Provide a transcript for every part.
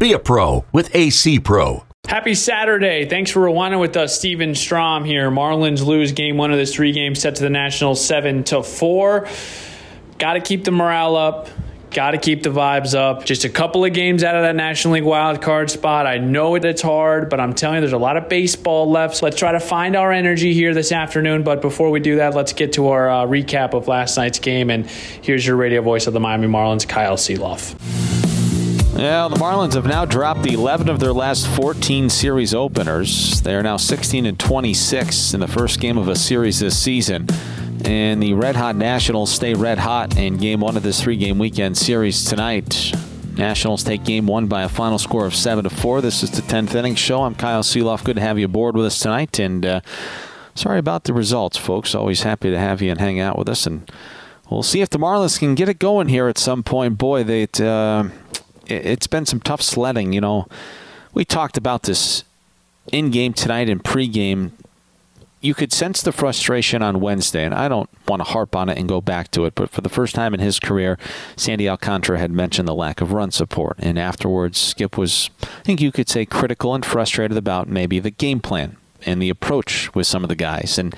Be a pro with AC Pro. Happy Saturday. Thanks for rewinding with us. Steven Strom here. Marlins lose game one of this three games set to the Nationals 7 to 4. Got to keep the morale up. Got to keep the vibes up. Just a couple of games out of that National League wild card spot. I know it's hard, but I'm telling you, there's a lot of baseball left. So let's try to find our energy here this afternoon. But before we do that, let's get to our uh, recap of last night's game. And here's your radio voice of the Miami Marlins, Kyle Sielaff. Yeah, the Marlins have now dropped 11 of their last 14 series openers. They are now 16 and 26 in the first game of a series this season. And the Red Hot Nationals stay red hot in game one of this three game weekend series tonight. Nationals take game one by a final score of 7 to 4. This is the 10th inning show. I'm Kyle Sielaff. Good to have you aboard with us tonight. And uh, sorry about the results, folks. Always happy to have you and hang out with us. And we'll see if the Marlins can get it going here at some point. Boy, they. Uh, it's been some tough sledding. You know, we talked about this in game tonight and pregame. You could sense the frustration on Wednesday, and I don't want to harp on it and go back to it, but for the first time in his career, Sandy Alcantara had mentioned the lack of run support. And afterwards, Skip was, I think you could say, critical and frustrated about maybe the game plan and the approach with some of the guys. And,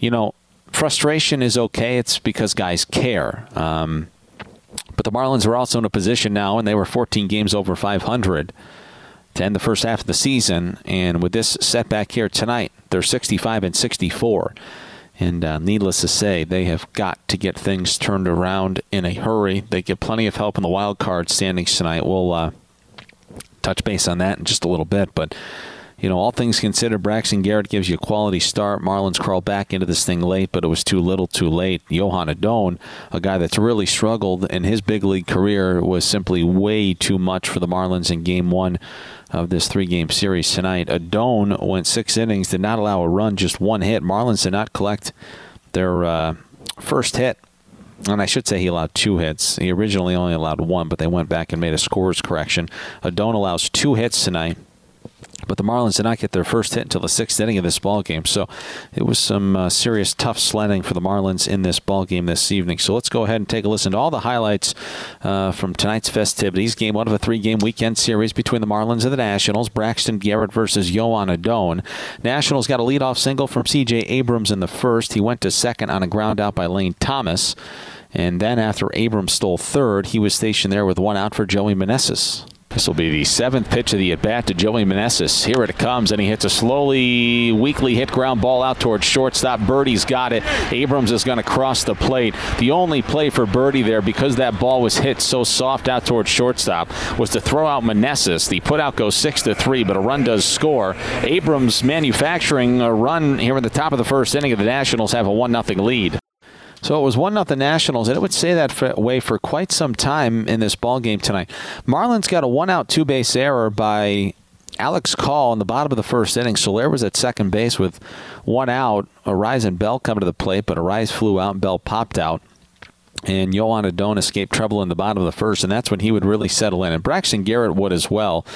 you know, frustration is okay. It's because guys care. Um, but the Marlins are also in a position now, and they were 14 games over 500 to end the first half of the season. And with this setback here tonight, they're 65 and 64. And uh, needless to say, they have got to get things turned around in a hurry. They get plenty of help in the wild card standings tonight. We'll uh, touch base on that in just a little bit. But you know, all things considered, Braxton Garrett gives you a quality start. Marlins crawled back into this thing late, but it was too little too late. Joan Adon, a guy that's really struggled in his big league career, was simply way too much for the Marlins in game one of this three game series tonight. Adon went six innings, did not allow a run, just one hit. Marlins did not collect their uh, first hit and I should say he allowed two hits. He originally only allowed one, but they went back and made a scores correction. Adon allows two hits tonight. But the Marlins did not get their first hit until the sixth inning of this ball game. So it was some uh, serious tough sledding for the Marlins in this ball game this evening. So let's go ahead and take a listen to all the highlights uh, from tonight's festivities. Game one of a three-game weekend series between the Marlins and the Nationals. Braxton Garrett versus Joan Adon. Nationals got a leadoff single from C.J. Abrams in the first. He went to second on a ground out by Lane Thomas. And then after Abrams stole third, he was stationed there with one out for Joey Meneses. This will be the seventh pitch of the at bat to Joey Meneses. Here it comes, and he hits a slowly, weakly hit ground ball out towards shortstop. Berti's got it. Abrams is going to cross the plate. The only play for Berti there, because that ball was hit so soft out towards shortstop, was to throw out Meneses. The putout goes six to three, but a run does score. Abrams manufacturing a run here in the top of the first inning of the Nationals have a one nothing lead. So it was one nothing Nationals, and it would stay that way for quite some time in this ball game tonight. Marlins got a one out two base error by Alex Call in the bottom of the first inning. Soler was at second base with one out. Arraez and Bell come to the plate, but Arraez flew out and Bell popped out. And Joan Adon escaped trouble in the bottom of the first, and that's when he would really settle in. And Braxton Garrett would as well.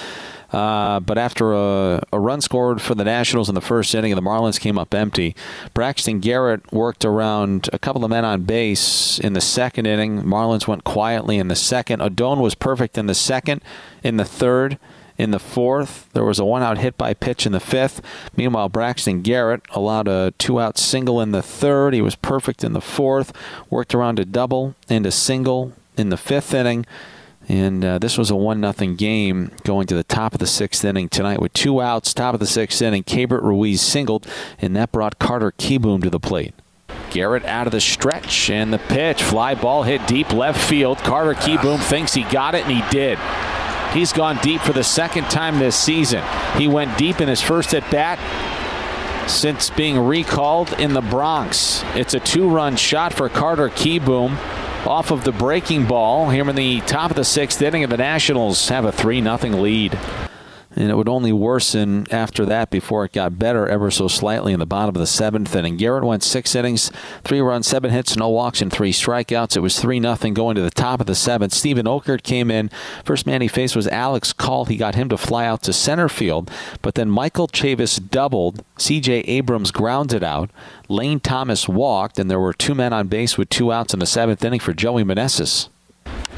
Uh, but after a, a, run scored for the Nationals in the first inning and the Marlins came up empty, Braxton Garrett worked around a couple of men on base in the second inning. Marlins went quietly in the second. Adon was perfect in the second. In the third, in the fourth, there was a one out hit by pitch in the fifth. Meanwhile, Braxton Garrett allowed a two out single in the third. He was perfect in the fourth, worked around a double and a single in the fifth inning. And uh, this was a 1 0 game going to the top of the sixth inning tonight with two outs, top of the sixth inning. Keibert Ruiz singled, and that brought Carter Kieboom to the plate. Garrett out of the stretch, and the pitch. Fly ball hit deep left field. Carter Kieboom thinks he got it, and he did. He's gone deep for the second time this season. He went deep in his first at bat since being recalled in the Bronx. It's a two run shot for Carter Kieboom off of the breaking ball here in the top of the sixth inning, and the Nationals have a 3 0 lead. And it would only worsen after that before it got better ever so slightly in the bottom of the seventh inning. Garrett went six innings, three runs, seven hits, no walks, and three strikeouts. It was 3 nothing going to the top of the seventh. Steven Okert came in. First man he faced was Alex Call. He got him to fly out to center field, but then Michael Chavis doubled. C.J. Abrams grounded out. Lane Thomas walked, and there were two men on base with two outs in the seventh inning for Joey Meneses.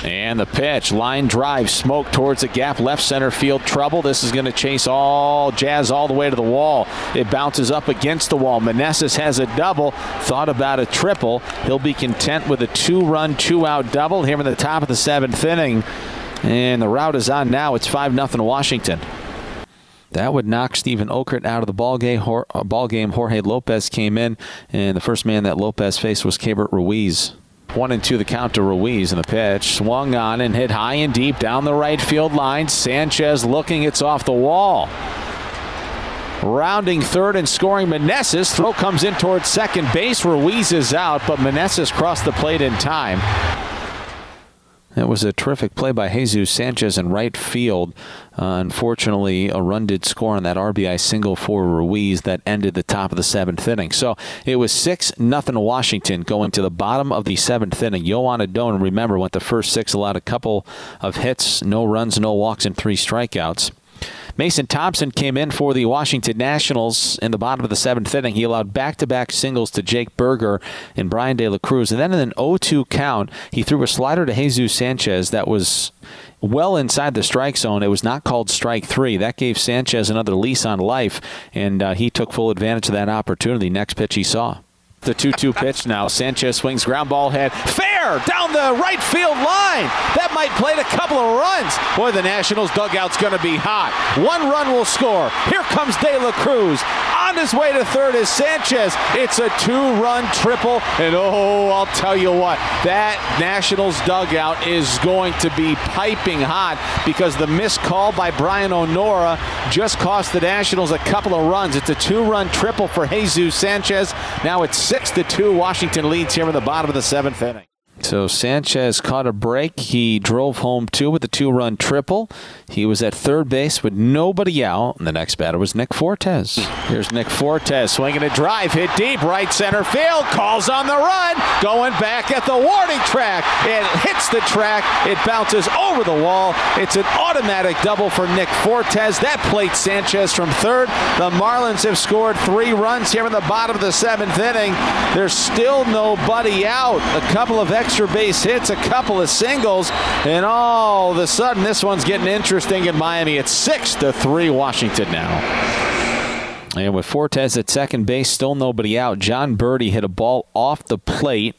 And the pitch, line drive, smoke towards the gap, left center field trouble. This is going to chase all Jazz all the way to the wall. It bounces up against the wall. Meneses has a double, thought about a triple. He'll be content with a two run, two out double here in the top of the seventh inning. And the route is on now. It's 5 0 Washington. That would knock Steven Okert out of the. Uh, ball game. Jorge Lopez came in, and the first man that Lopez faced was Keibert Ruiz. One and two the count to Ruiz in the pitch. Swung on and hit high and deep down the right field line. Sanchez looking, it's off the wall. Rounding third and scoring Meneses. Throw comes in towards second base. Ruiz is out, but Meneses crossed the plate in time. It was a terrific play by Jesus Sanchez in right field. Uh, unfortunately, a run did score on that RBI single for Ruiz that ended the top of the seventh inning. So it was 6 nothing Washington going to the bottom of the seventh inning. Joan Adon, remember, went the first six, allowed a couple of hits, no runs, no walks, and three strikeouts. Mason Thompson came in for the Washington Nationals in the bottom of the seventh inning. He allowed back to back singles to Jake Burger and Brian De La Cruz. And then in an 0 2 count, he threw a slider to Jesus Sanchez that was well inside the strike zone. It was not called strike three. That gave Sanchez another lease on life, and uh, he took full advantage of that opportunity. Next pitch he saw. The 2 2 pitch now. Sanchez swings ground ball head. Fair down the right field line. That might play a couple of runs. Boy, the Nationals dugout's going to be hot. One run will score. Here comes De La Cruz. On his way to third is Sanchez. It's a two run triple. And oh, I'll tell you what, that Nationals dugout is going to be piping hot because the missed call by Brian O'Nora just cost the Nationals a couple of runs. It's a two run triple for Jesus Sanchez. Now it's six to two. Washington leads here in the bottom of the seventh inning. So Sanchez caught a break. He drove home two with a two run triple. He was at third base with nobody out. And the next batter was Nick Fortes. Here's Nick Fortes swinging a drive, hit deep, right center field. Calls on the run. Going back at the warning track. It hits the track. It bounces over the wall. It's an automatic double for Nick Fortes. That plate Sanchez from third. The Marlins have scored three runs here in the bottom of the seventh inning. There's still nobody out. A couple of extra extra base hits, a couple of singles, and all of a sudden this one's getting interesting in Miami. It's six to three Washington now. And with Fortes at second base, still nobody out. Jon Berti hit a ball off the plate,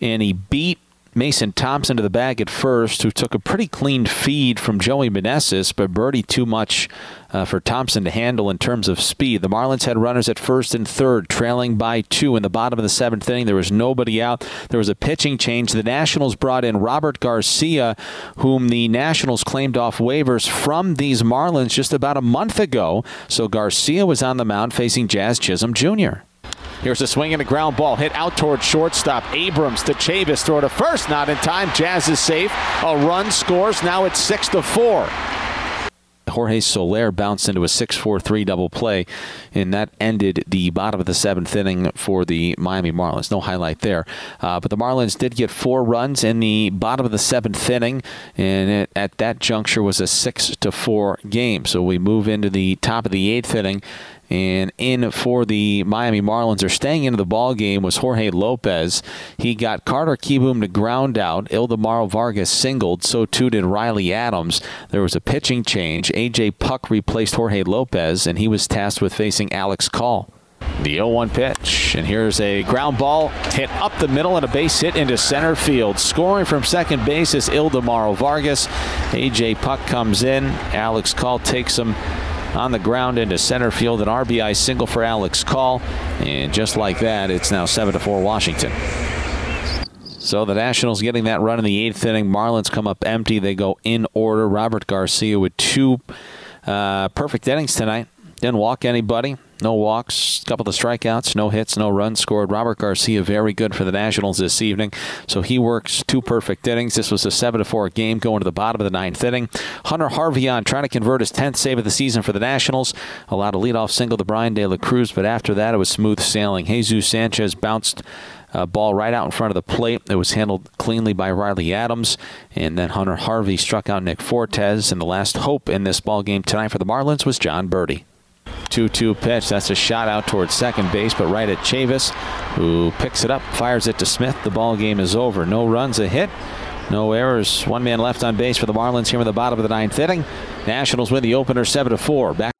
and he beat Mason Thompson to the bag at first, who took a pretty clean feed from Joey Meneses, but Berti too much uh, for Thompson to handle in terms of speed. The Marlins had runners at first and third, trailing by two in the bottom of the seventh inning. There was nobody out. There was a pitching change. The Nationals brought in Robert Garcia, whom the Nationals claimed off waivers from these Marlins just about a month ago. So Garcia was on the mound facing Jazz Chisholm Jr. Here's a swing and a ground ball hit out towards shortstop. Abrams to Chavis, throw to first, not in time. Jazz is safe. A run scores. Now it's six to four. Jorge Soler bounced into a 6 4 3 double play, and that ended the bottom of the seventh inning for the Miami Marlins. No highlight there. Uh, but the Marlins did get four runs in the bottom of the seventh inning, and it, at that juncture was a 6 to 4 game. So we move into the top of the eighth inning. And in for the Miami Marlins, or staying into the ball game was Jorge Lopez. He got Carter Kieboom to ground out. Ildemaro Vargas singled. So too did Riley Adams. There was a pitching change. AJ Puk replaced Jorge Lopez, and he was tasked with facing Alex Call. The 0 1 pitch. And here's a ground ball hit up the middle and a base hit into center field. Scoring from second base is Ildemaro Vargas. AJ Puk comes in. Alex Call takes him on the ground into center field. An RBI single for Alex Call. And just like that, it's now 7 to 4 Washington. So the Nationals getting that run in the eighth inning. Marlins come up empty. They go in order. Robert Garcia with two uh, perfect innings tonight. Didn't walk anybody. No walks, a couple of strikeouts, no hits, no runs scored. Robert Garcia very good for the Nationals this evening, so he works two perfect innings. This was a seven to four game going to the bottom of the ninth inning. Hunter Harvey on trying to convert his tenth save of the season for the Nationals, allowed a leadoff single to Brian De La Cruz, but after that it was smooth sailing. Jesus Sanchez bounced uh, ball right out in front of the plate. It was handled cleanly by Riley Adams, and then Hunter Harvey struck out Nick Fortes. And the last hope in this ball game tonight for the Marlins was Jon Berti. 2 2 pitch. That's a shot out towards second base, but right at Chavis, who picks it up, fires it to Smith. The ball game is over. No runs, a hit. No errors. One man left on base for the Marlins here in the bottom of the ninth inning. Nationals win the opener 7 to 4. Back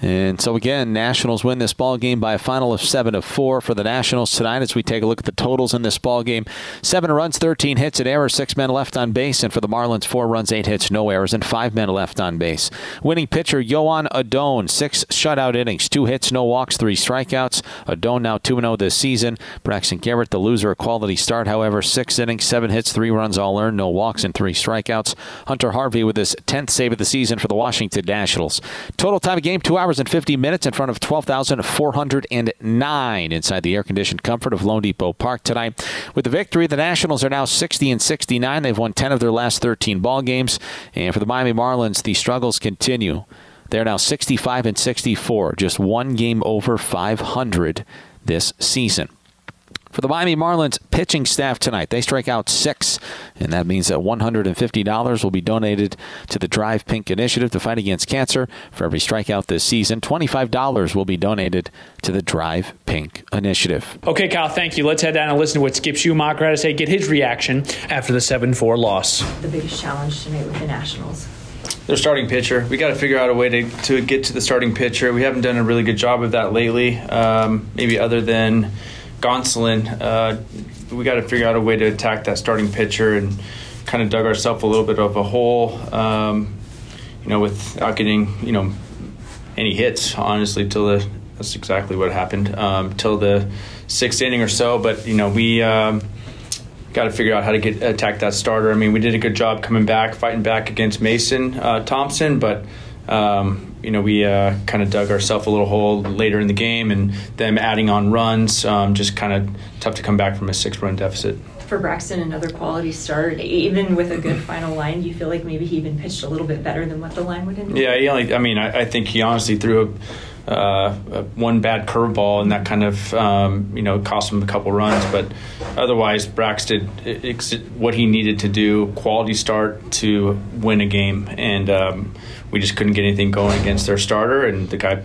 and so again, Nationals win this ball game by a final of seven to four for the Nationals tonight. As we take a look at the totals in this ball game, seven runs, thirteen hits, and errors, six men left on base, and for the Marlins, four runs, eight hits, no errors, and five men left on base. Winning pitcher Joan Adon, six shutout innings, two hits, no walks, three strikeouts. Adon now two and zero this season. Braxton Garrett, the loser, a quality start, however, six innings, seven hits, three runs, all earned, no walks, and three strikeouts. Hunter Harvey with his tenth save of the season for the Washington Nationals. Total time of game two hours hours and 50 minutes in front of 12,409 inside the air conditioned comfort of loanDepot Park tonight. With the victory, the Nationals are now 60 and 69. They've won 10 of their last 13 ball games. And for the Miami Marlins, the struggles continue. They're now 65 and 64, just one game over 500 this season for the Miami Marlins pitching staff tonight. They strike out six, and that means that $150 will be donated to the Drive Pink Initiative to fight against cancer. For every strikeout this season, $25 will be donated to the Drive Pink Initiative. Okay, Kyle, thank you. Let's head down and listen to what Skip Schumaker had to say, get his reaction after the 7 4 loss. The biggest challenge tonight with the Nationals their starting pitcher. We got to figure out a way to, to get to the starting pitcher. We haven't done a really good job of that lately, um, maybe other than Gonsolin, uh, we got to figure out a way to attack that starting pitcher and kind of dug ourselves a little bit of a hole, um, you know, without getting, you know, any hits, honestly, till the, that's exactly what happened, um, till the sixth inning or so. But, you know, we um, got to figure out how to get attack that starter. I mean, we did a good job coming back, fighting back against Mason uh, Thompson, but um, you know, we uh, kind of dug ourselves a little hole later in the game, and them adding on runs, um, just kind of tough to come back from a six-run deficit. For Braxton, another quality start, even with a good final line, do you feel like maybe he even pitched a little bit better than what the line would indicate? Yeah, he only. I mean, I, I think he honestly threw a, uh, one bad curveball, and that kind of um, you know cost him a couple runs. But otherwise, Braxton what he needed to do, quality start to win a game, and um, we just couldn't get anything going against their starter, and the guy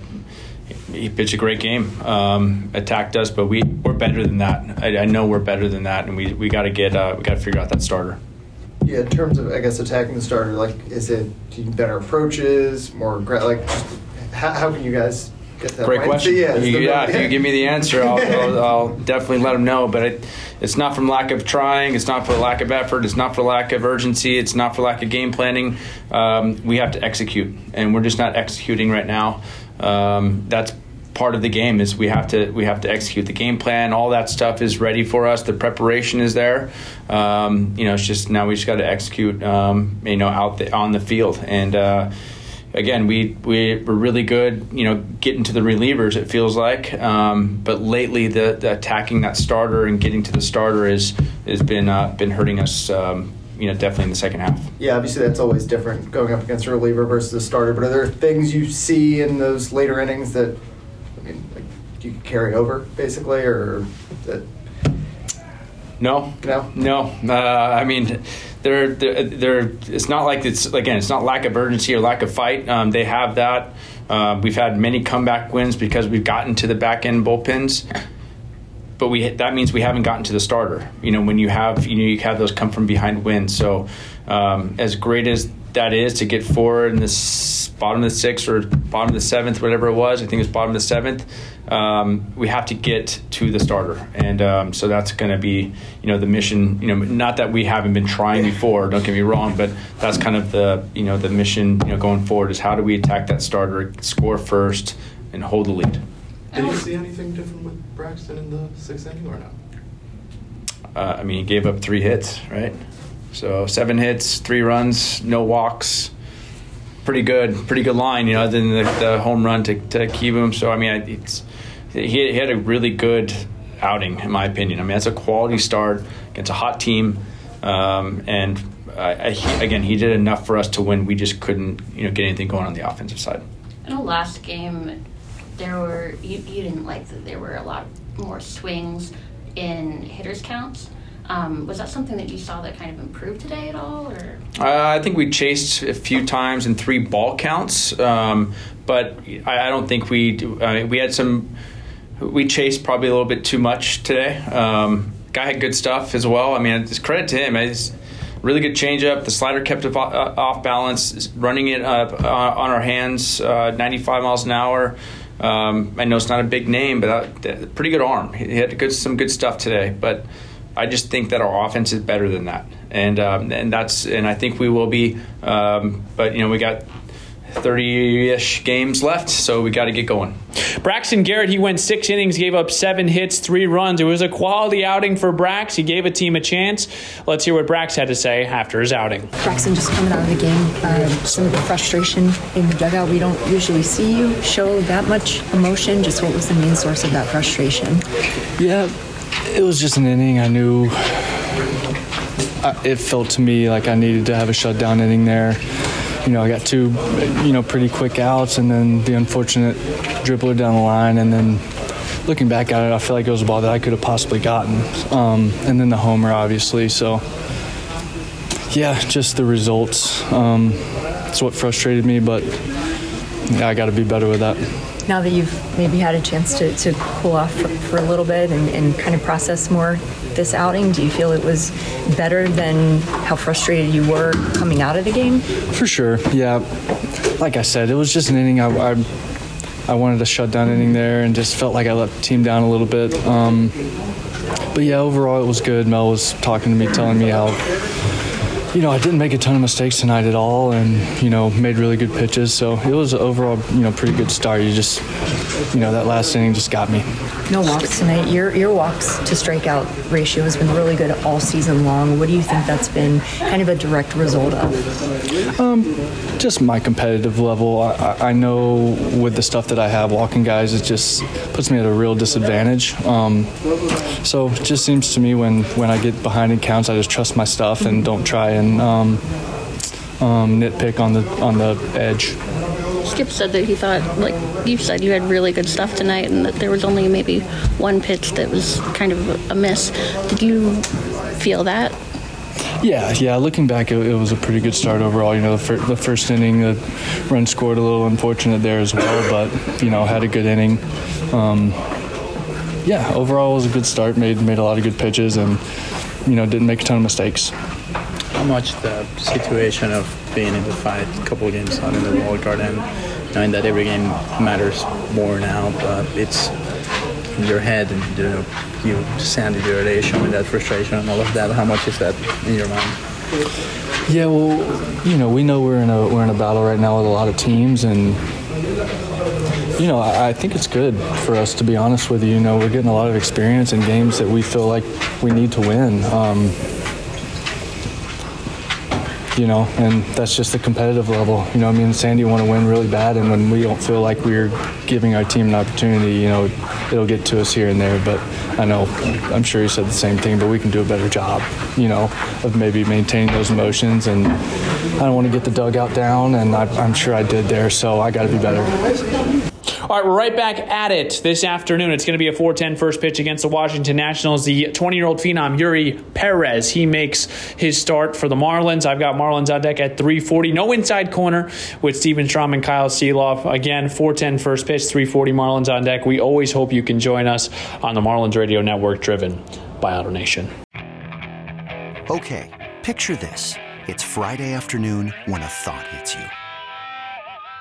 he pitched a great game, um, attacked us, but we we're better than that. I, I know we're better than that, and we we got to get uh, we got to figure out that starter. Yeah, in terms of I guess attacking the starter, like is it better approaches, more like just, how, how can you guys get that? Great question. Yeah, you, yeah, if you give me the answer, I'll, I'll, I'll, definitely let them know. But it, it's not from lack of trying. It's not for lack of effort. It's not for lack of urgency. It's not for lack of game planning. Um, we have to execute, and we're just not executing right now. Um, that's part of the game is we have to we have to execute the game plan. All that stuff is ready for us. The preparation is there. Um, you know, it's just now we just got to execute. Um, you know, out the, on the field and. Uh, again, we we were really good, you know, getting to the relievers. It feels like, um, but lately the, the, attacking that starter and getting to the starter is has been uh, been hurting us. Um, you know, definitely in the second half. Yeah, obviously that's always different going up against a reliever versus a starter. But are there things you see in those later innings that, I mean, like, you carry over basically, or? No, no, no. Uh, I mean, they're, they're, they're, it's not like it's again it's not lack of urgency or lack of fight. Um, they have that. Uh, we've had many comeback wins because we've gotten to the back end bullpens. But we that means we haven't gotten to the starter. You know when you have you know you have those come from behind wins. So um, as great as that is to get four in this bottom of the sixth or bottom of the seventh whatever it was I think it was bottom of the seventh um, we have to get to the starter, and um, so that's going to be you know the mission. You know, not that we haven't been trying before. Don't get me wrong, but that's kind of the you know the mission. You know, going forward is how do we attack that starter, score first, and hold the lead. Did you see anything different with Braxton in the sixth inning or not? Uh, I mean, he gave up three hits, right? So seven hits, three runs, no walks. pretty good, pretty good line. You know, other than the, the home run to, to him. So I mean, it's he, he had a really good outing, in my opinion. I mean, that's a quality start against a hot team, um, and I, I, he, again, he did enough for us to win. We just couldn't, you know, get anything going on the offensive side. In the last game, there were you, you didn't like that there were a lot more swings in hitters counts. Um, was that something that you saw that kind of improved today at all, or? Uh, I think we chased a few times in three ball counts, um, but I, I, don't think we uh, we had some. We chased probably a little bit too much today. Um, guy had good stuff as well. I mean, it's credit to him. He's really good changeup. The slider kept it off balance, running it up uh, on our hands, uh, 95 miles an hour. Um, I know it's not a big name, but that, pretty good arm. He had good, some good stuff today, but I just think that our offense is better than that, and um, and that's and I think we will be. Um, but you know, we got 30-ish games left, so we got to get going. Braxton Garrett, he went six innings, gave up seven hits, three runs. It was a quality outing for Brax. He gave a team a chance. Let's hear what Brax had to say after his outing. Braxton, just coming out of the game, uh, some of the frustration in the dugout. We don't usually see you show that much emotion. Just what was the main source of that frustration? Yeah, it was just an inning. I knew uh, it felt to me like I needed to have a shutdown inning there you know, I got two, you know, pretty quick outs, and then the unfortunate dribbler down the line, and then looking back at it, I feel like it was a ball that I could have possibly gotten, um, and then the homer, obviously. So, yeah, just the results. Um, it's what frustrated me, but yeah, I got to be better with that now that you've maybe had a chance to, to cool off for, for a little bit and, and, kind of process more this outing, do you feel it was better than how frustrated you were coming out of the game? For sure, yeah. Like I said, it was just an inning. I, I, I wanted to shut down inning there and just felt like I let the team down a little bit. Um, but yeah, overall it was good. Mel was talking to me, telling me how you know, I didn't make a ton of mistakes tonight at all, and you know, made really good pitches. So it was overall, you know, pretty good start. You just, you know, that last inning just got me. No walks tonight. Your your walks to strikeout ratio has been really good all season long. What do you think that's been kind of a direct result of? Um, just my competitive level. I, I know with the stuff that I have, walking guys, it just puts me at a real disadvantage. Um, so it just seems to me when when I get behind in counts, I just trust my stuff and don't try and and um, um, nitpick on the on the edge. Skip said that he thought, like you said, you had really good stuff tonight, and that there was only maybe one pitch that was kind of a miss. Did you feel that? Yeah, yeah. Looking back, it, it was a pretty good start overall. You know, the, fir- the, first inning, the run scored a little unfortunate there as well, but you know, had a good inning. Um, yeah, overall it was a good start. Made made a lot of good pitches, and you know, didn't make a ton of mistakes much the situation of being in the fight a couple of games out in the wild card and knowing that every game matters more now, but it's in your head and you know you send your day showing that frustration and all of that. How much is that in your mind? Yeah, well, you know, we know we're in a we're in a battle right now with a lot of teams, and you know, I, I, think it's good for us to be honest with you. You know, we're getting a lot of experience in games that we feel like we need to win. Um, you know, and that's just the competitive level. You know, I mean, Sandy want to win really bad, and when we don't feel like we're giving our team an opportunity, you know, it'll get to us here and there. But I know, I'm sure you said the same thing, but we can do a better job, you know, of maybe maintaining those emotions. And I don't want to get the dugout down, and I, I'm sure I did there, so I got to be better. All right, we're right back at it this afternoon. It's going to be a 4-10 first pitch against the Washington Nationals. The 20-year-old phenom Eury Perez, he makes his start for the Marlins. I've got Marlins on deck at 340. No inside corner with Steven Strom and Kyle Sielaff. Again, 4-10 first pitch, 340 Marlins on deck. We always hope you can join us on the Marlins Radio Network driven by AutoNation. Okay, picture this. It's Friday afternoon when a thought hits you.